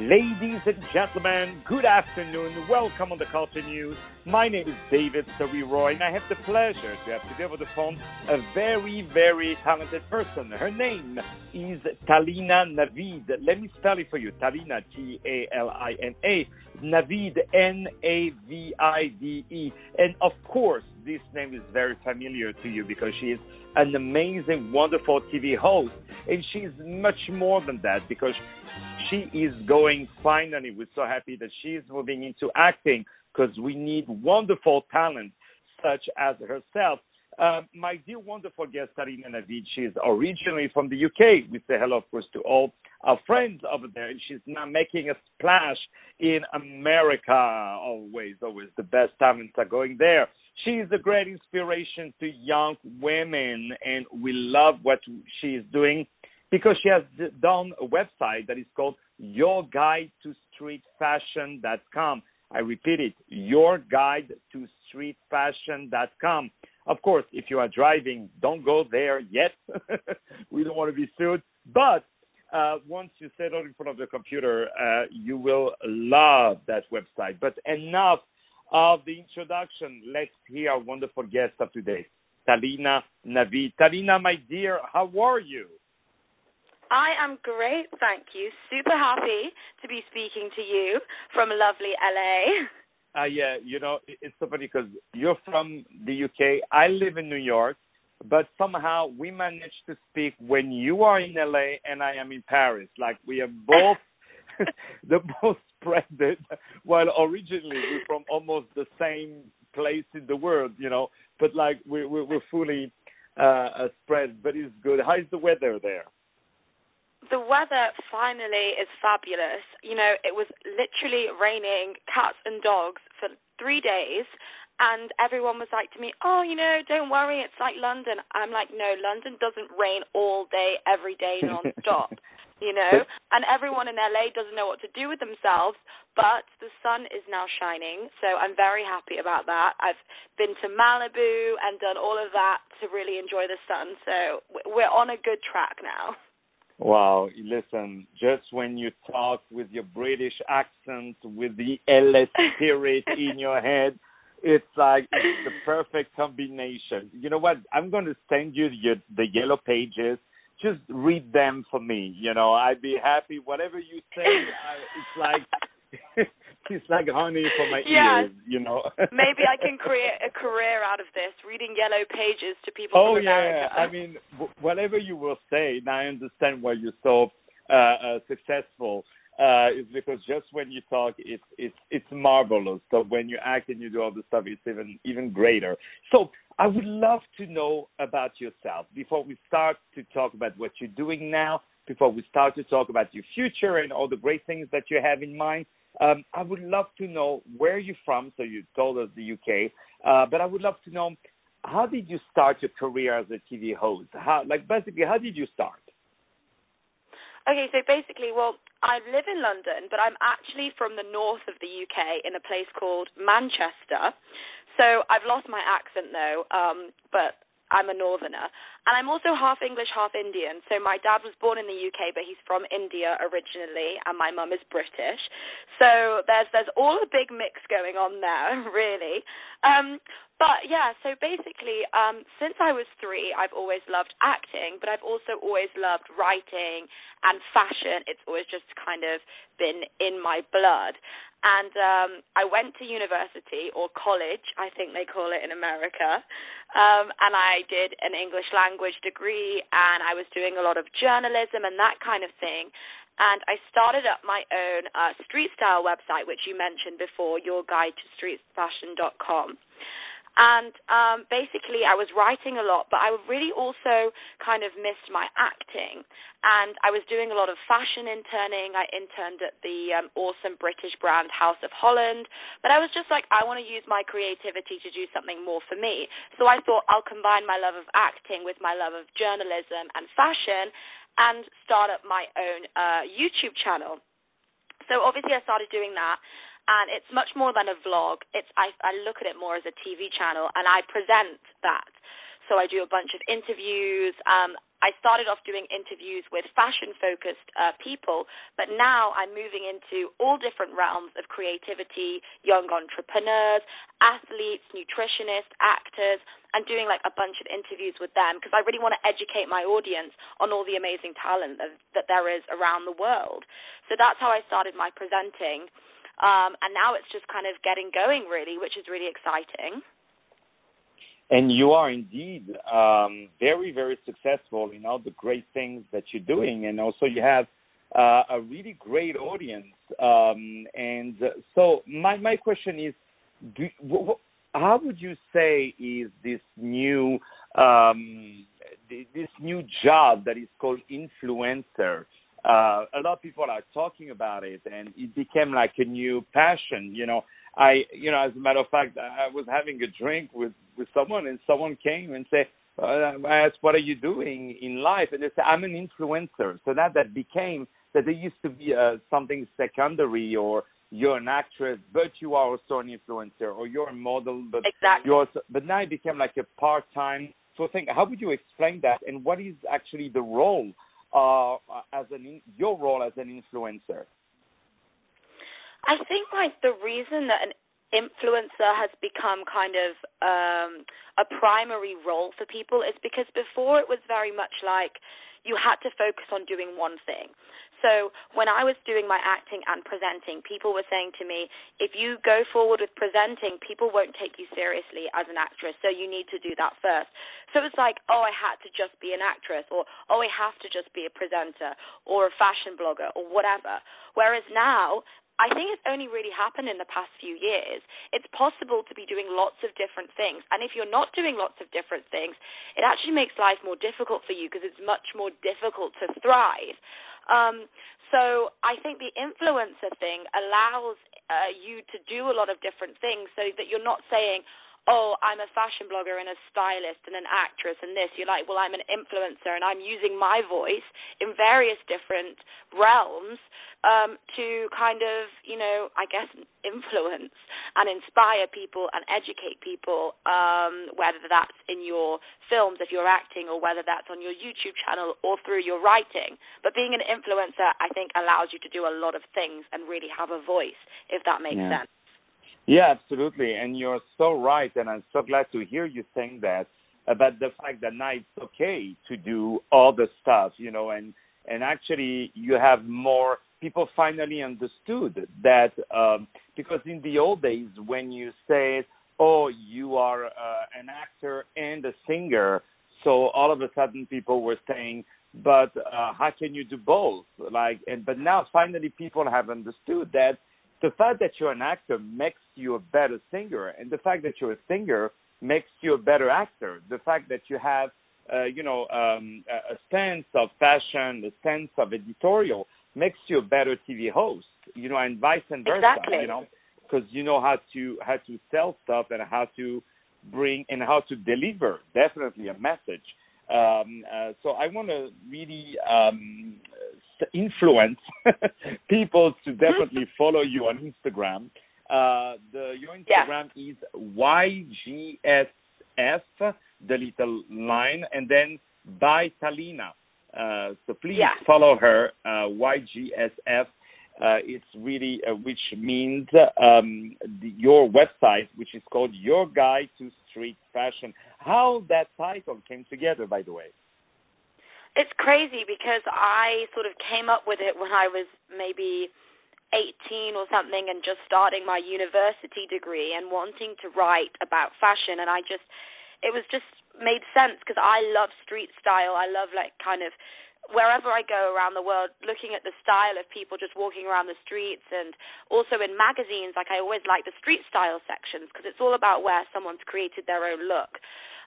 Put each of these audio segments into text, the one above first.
Ladies and gentlemen, good afternoon. Welcome on the Culture News. My name is David Roy, and I have the pleasure to have today over the phone a very, very talented person. Her name is Talina Navide. Let me spell it for you. Talina, T-A-L-I-N-A. Navide, N-A-V-I-D-E. And of course, this name is very familiar to you because she is an amazing, wonderful TV host. And she's much more than that because she is going finally. We're so happy that she's moving into acting because we need wonderful talent such as herself. Uh, my dear, wonderful guest, Talina Navide, she's originally from the UK. We say hello, of course, to all our friends over there, and she's now making a splash in America. Always, always the best talents are going there. She's a great inspiration to young women, and we love what she is doing because she has done a website that is called Your Guide to Street Fashion.com. I repeat it, Your Guide to Street Fashion.com. Of course, if you are driving, don't go there yet. we don't want to be sued. But uh, once you settle in front of the computer, uh, you will love that website. But enough of the introduction. Let's hear our wonderful guest of today, Talina Navide. Talina, my dear, how are you? I am great, thank you. Super happy to be speaking to you from lovely LA. Uh, yeah, you know, it's so funny because you're from the UK. I live in New York, but somehow we managed to speak when you are in LA and I am in Paris. Like we are both the most spread while originally we're from almost the same place in the world, you know, but like we, we, we're fully uh, spread. But it's good. How's the weather there? the weather finally is fabulous. You know, it was literally raining cats and dogs for three days, and everyone was like to me, "Oh, you know, don't worry, it's like London." I'm like, "No, London doesn't rain all day, every day, non-stop." You know, and everyone in LA doesn't know what to do with themselves, but the sun is now shining, so I'm very happy about that. I've been to Malibu and done all of that to really enjoy the sun, so we're on a good track now. Wow, listen, just when you talk with your British accent, with the LA spirit in your head, it's like it's the perfect combination. You know what? I'm going to send you your, the yellow pages. Just read them for me. You know, I'd be happy. Whatever you say, I, it's like it's like honey for my ears, you know. Maybe I can create a career out of this, reading yellow pages to people oh, yeah, I mean, whatever you will say, now I understand why you're so uh, uh, successful. Uh, is because just when you talk, it's it's it's marvelous. So when you act and you do all the stuff, it's even even greater. So I would love to know about yourself before we start to talk about what you're doing now. Before we start to talk about your future and all the great things that you have in mind, um, I would love to know where you're from. So you told us the UK, uh, but I would love to know how did you start your career as a TV host? How, like, basically, how did you start? Okay, so basically, well, I live in London, but I'm actually from the north of the UK in a place called Manchester. So I've lost my accent though, um, but I'm a northerner. And I'm also half English, half Indian. So my dad was born in the UK, but he's from India originally, and my mum is British. So there's there's all a big mix going on there, really. Um, but yeah, so basically, um, since I was three, I've always loved acting, but I've also always loved writing and fashion. It's always just kind of been in my blood. And um, I went to university or college, I think they call it in America, um, and I did an English language degree, and I was doing a lot of journalism and that kind of thing and I started up my own uh, street style website, which you mentioned before, your guide to streetfashion.com. And um, basically, I was writing a lot, but I really also kind of missed my acting. And I was doing a lot of fashion interning. I interned at the um, awesome British brand House of Holland. But I was just like, I want to use my creativity to do something more for me. So I thought I'll combine my love of acting with my love of journalism and fashion and start up my own uh, YouTube channel. So obviously, I started doing that, and it's much more than a vlog. It's I, I look at it more as a TV channel, and I present that. So I do a bunch of interviews. Um, I started off doing interviews with fashion focused uh, people, but now I'm moving into all different realms of creativity, young entrepreneurs, athletes, nutritionists, actors, and doing like a bunch of interviews with them because I really want to educate my audience on all the amazing talent that, that there is around the world. So that's how I started my presenting. Um, and now it's just kind of getting going, really, which is really exciting and you are indeed um, very, very successful in all the great things that you're doing, and also you have uh, a really great audience. Um, and so, my my question is, do, how would you say is this new um, this new job that is called influencer? Uh, a lot of people are talking about it, and it became like a new passion. You know, I, you know, as a matter of fact, I was having a drink with with someone, and someone came and said, uh, I asked, "What are you doing in life?" And they said, "I'm an influencer." So that that became that there used to be uh, something secondary, or you're an actress, but you are also an influencer, or you're a model, but exactly. you're also, but now it became like a part-time. So think, how would you explain that, and what is actually the role uh, as an your role as an influencer? I think like the reason that an influencer has become kind of um a primary role for people is because before it was very much like you had to focus on doing one thing. So when I was doing my acting and presenting, people were saying to me, if you go forward with presenting, people won't take you seriously as an actress, so you need to do that first. So it's like, oh, I had to just be an actress, or oh, I have to just be a presenter, or a fashion blogger, or whatever. Whereas now, I think it's only really happened in the past few years. It's possible to be doing lots of different things. And if you're not doing lots of different things, it actually makes life more difficult for you because it's much more difficult to thrive. Um, so I think the influencer thing allows uh, you to do a lot of different things so that you're not saying, oh, I'm a fashion blogger and a stylist and an actress and this. You're like, well, I'm an influencer and I'm using my voice in various different realms um, to kind of, you know, I guess influence and inspire people and educate people, um, whether that's in your films if you're acting or whether that's on your YouTube channel or through your writing. But being an influencer, I think, allows you to do a lot of things and really have a voice, if that makes yeah. sense. Yeah, absolutely. And you're so right. And I'm so glad to hear you saying that about the fact that now it's okay to do all the stuff, you know, and, and actually you have more people finally understood that um, because in the old days when you say, oh, you are uh, an actor and a singer, so all of a sudden people were saying, but uh, how can you do both? Like, and but now finally people have understood that the fact that you're an actor makes you a better singer, and the fact that you're a singer makes you a better actor. The fact that you have, uh, you know, um, a sense of fashion, a sense of editorial makes you a better TV host. You know, and vice versa. Exactly. You know, because you know how to how to sell stuff and how to bring and how to deliver definitely a message. Um, uh, so I want to really um, influence people to definitely follow you on Instagram. Uh, the your Instagram yeah. is YGSF, the little line, and then by Talina. Uh, so please yeah. follow her, uh, YGSF. Uh, it's really, uh, which means um, the, your website, which is called Your Guide to Street Fashion. How that title came together, by the way. It's crazy because I sort of came up with it when I was maybe 18 or something and just starting my university degree and wanting to write about fashion. And I just it was just made sense because I love street style. I love like kind of wherever I go around the world looking at the style of people just walking around the streets. And also in magazines like I always like the street style sections because it's all about where someone's created their own look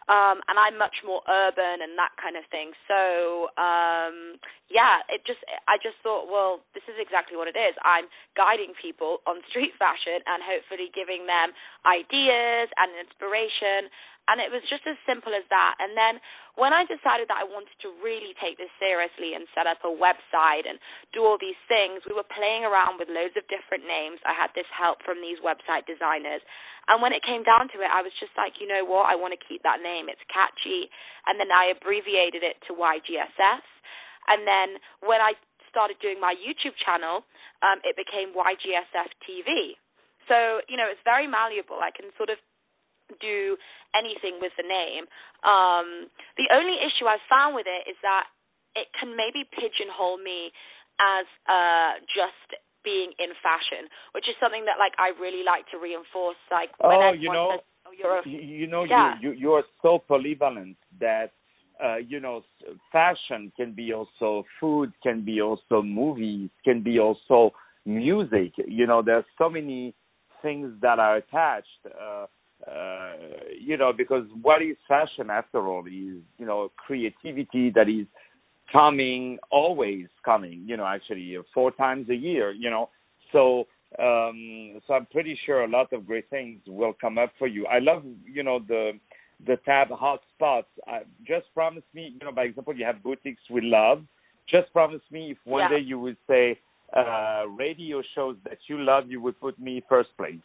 um and I'm much more urban and that kind of thing. So um yeah, it just I just thought, well, this is exactly what it is. I'm guiding people on street fashion and hopefully giving them ideas and inspiration And it was just as simple as that. And then when I decided that I wanted to really take this seriously and set up a website and do all these things, we were playing around with loads of different names. I had this help from these website designers. And when it came down to it, I was just like, you know what? I want to keep that name. It's catchy. And then I abbreviated it to YGSF. And then when I started doing my YouTube channel, um, it became YGSF TV. So, you know, it's very malleable. I can sort of do anything with the name. Um, the only issue I've found with it is that it can maybe pigeonhole me as uh, just being in fashion, which is something that like I really like to reinforce. Like when oh, you know, says, oh, you're a, you know, yeah. you, you you are so polyvalent that uh, you know, fashion can be also food, can be also movies, can be also music. You know, there's so many things that are attached. Uh, uh, you know, because what is fashion after all is, you know, creativity that is coming, always coming, you know, actually four times a year, you know. So, um, so I'm pretty sure a lot of great things will come up for you. I love, you know, the, the tab hotspots. Uh, just promise me, you know, by example, you have boutiques we love. Just promise me if one yeah. day you would say uh, radio shows that you love, you would put me first place.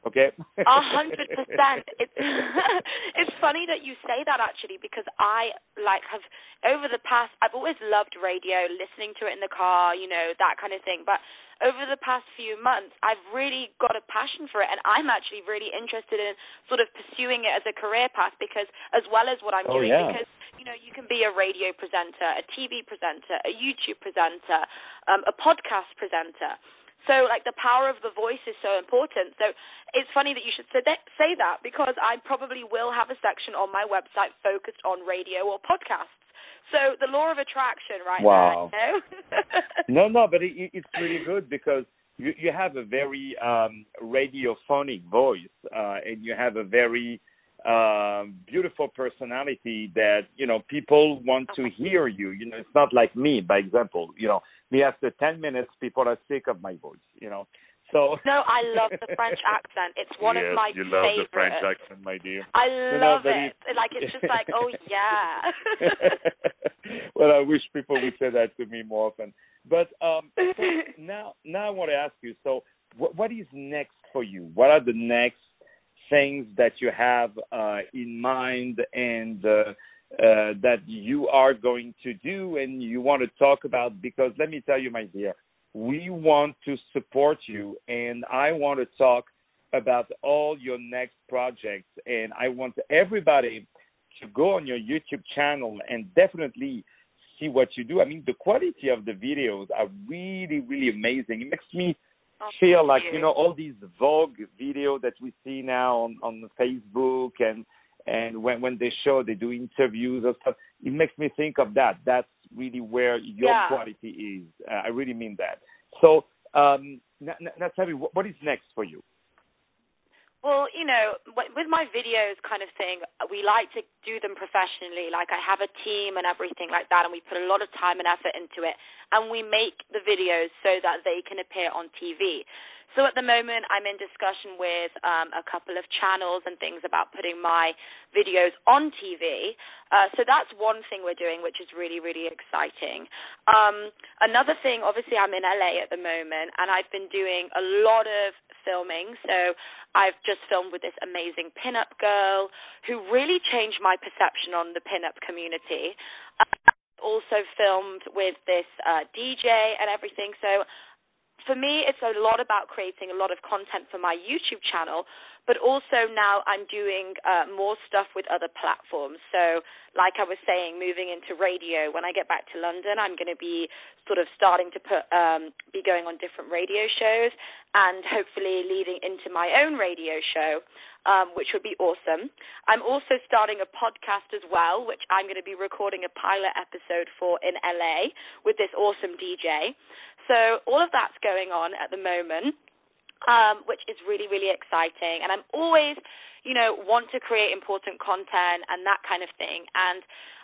Okay. A hundred percent. It's it's funny that you say that actually because I like have over the past I've always loved radio, listening to it in the car, you know that kind of thing. But over the past few months, I've really got a passion for it, and I'm actually really interested in sort of pursuing it as a career path because, as well as what I'm oh, doing, yeah. because you know you can be a radio presenter, a TV presenter, a YouTube presenter, um, a podcast presenter. So, like, the power of the voice is so important. So, it's funny that you should say that, because I probably will have a section on my website focused on radio or podcasts. So the law of attraction, right wow. there. You no, no, but it, it's really good because you, you have a very um, radiophonic voice uh, and you have a very uh, beautiful personality that you know people want to hear you. You know, it's not like me, by example. You know, me after ten minutes, people are sick of my voice. You know, so no, I love the French accent. It's one yes, of my you love favorites. the French accent, my dear. I love know, it. it. Like it's just like, oh yeah. well, I wish people would say that to me more often. But um, so now, now I want to ask you. So, what, what is next for you? What are the next things that you have uh, in mind and uh, uh, that you are going to do and you want to talk about? Because let me tell you, my dear, we want to support you, and I want to talk about all your next projects, and I want everybody to go on your YouTube channel and definitely see what you do. I mean, the quality of the videos are really, really amazing. It makes me feel like you. know all these Vogue video that we see now on on Facebook and and when when they show they do interviews or stuff. It makes me think of that. That's really where your Yeah. quality is. Uh, I really mean that. So, um, now, now tell me what, what is next for you? Well, you know, with my videos kind of thing, we like to do them professionally. Like I have a team and everything like that, and we put a lot of time and effort into it, and we make the videos so that they can appear on TV. So at the moment, I'm in discussion with um, a couple of channels and things about putting my videos on TV. Uh, so that's one thing we're doing, which is really, really exciting. Um, another thing, obviously, I'm in LA at the moment, and I've been doing a lot of filming. So I've just filmed with this amazing pinup girl who really changed my perception on the pinup community. Uh, also filmed with this uh, DJ and everything. So for me, it's a lot about creating a lot of content for my YouTube channel, but also now I'm doing uh, more stuff with other platforms. So, like I was saying, moving into radio. When I get back to London, I'm going to be sort of starting to put um, be going on different radio shows, and hopefully leading into my own radio show. Um, which would be awesome. I'm also starting a podcast as well, which I'm going to be recording a pilot episode for in LA with this awesome DJ. So all of that's going on at the moment, um, which is really, really exciting. And I'm always, you know, want to create important content and that kind of thing. And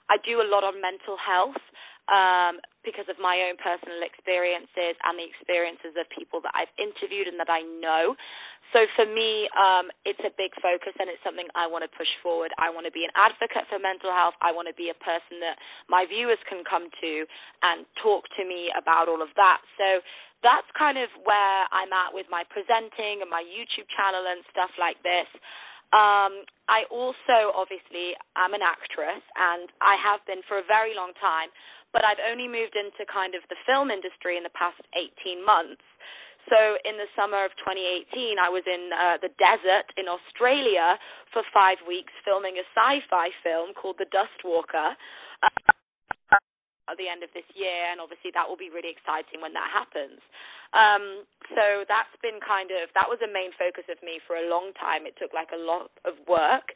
I do a lot on mental health. Um, because of my own personal experiences and the experiences of people that I've interviewed and that I know. So for me, um, it's a big focus and it's something I want to push forward. I want to be an advocate for mental health. I want to be a person that my viewers can come to and talk to me about all of that. So that's kind of where I'm at with my presenting and my YouTube channel and stuff like this. Um, I also obviously am an actress and I have been for a very long time but I've only moved into kind of the film industry in the past 18 months. So in the summer of 2018, I was in uh, the desert in Australia for five weeks filming a sci-fi film called The Dust Walker. Uh, at the end of this year, and obviously that will be really exciting when that happens. Um, so that's been kind of that was a main focus of me for a long time. It took like a lot of work,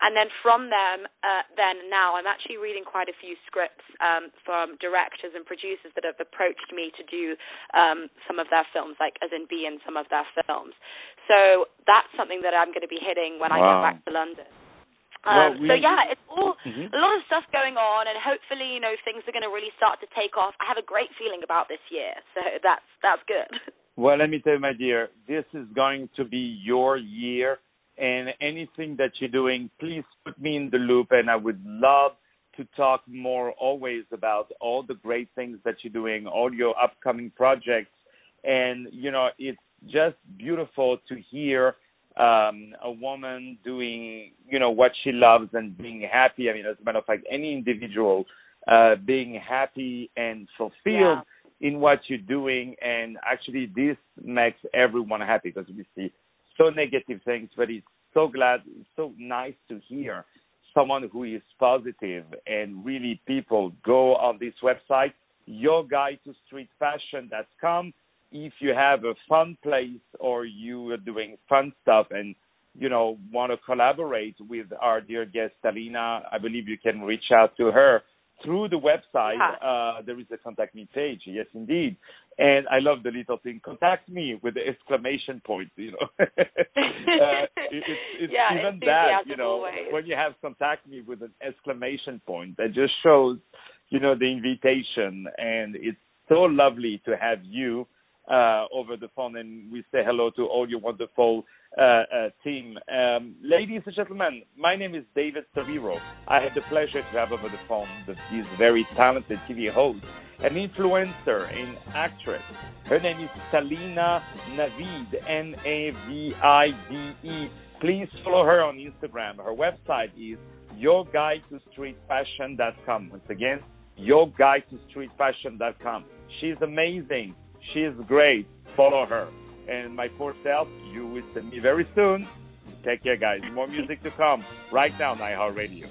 and then from them, uh, then now I'm actually reading quite a few scripts um, from directors and producers that have approached me to do um, some of their films, like as in be in some of their films. So that's something that I'm going to be hitting when wow. I get back to London. Um, well, we, so yeah, it's all mm-hmm. a lot of stuff going on, and hopefully, you know, things are going to really start to take off. I have a great feeling about this year, so that's that's good. Well, let me tell you, my dear, this is going to be your year and anything that you're doing, please put me in the loop. And I would love to talk more always about all the great things that you're doing, all your upcoming projects. And, you know, it's just beautiful to hear um, a woman doing, you know, what she loves and being happy. I mean, as a matter of fact, any individual uh, being happy and fulfilled yeah. in what you're doing. And actually, this makes everyone happy because we see so negative things, but it's so glad, it's so nice to hear someone who is positive and really people go on this website, your guide to street fashion.com. If you have a fun place or you are doing fun stuff and you know want to collaborate with our dear guest Talina, I believe you can reach out to her through the website. Yeah. Uh, there is a contact me page. Yes, indeed. And I love the little thing. Contact me with the exclamation point. You know, uh, it, it's yeah, even that. You know, ways. when you have contact me with an exclamation point, that just shows, you know, the invitation, and it's so lovely to have you uh, over the phone, and we say hello to all your wonderful uh, uh, team. Um, ladies and gentlemen, my name is David Serero. I have the pleasure to have over the phone this very talented TV host, an influencer and actress. Her name is Talina Navide, N-A-V-I-D-E. Please follow her on Instagram. Her website is yourguidetostreetfashion.com. Once again, yourguidetostreetfashion.com. She's amazing. She's great. Follow her. And my poor self, you will see me very soon. Take care, guys. More music to come right now, iHeartRadio. Radio.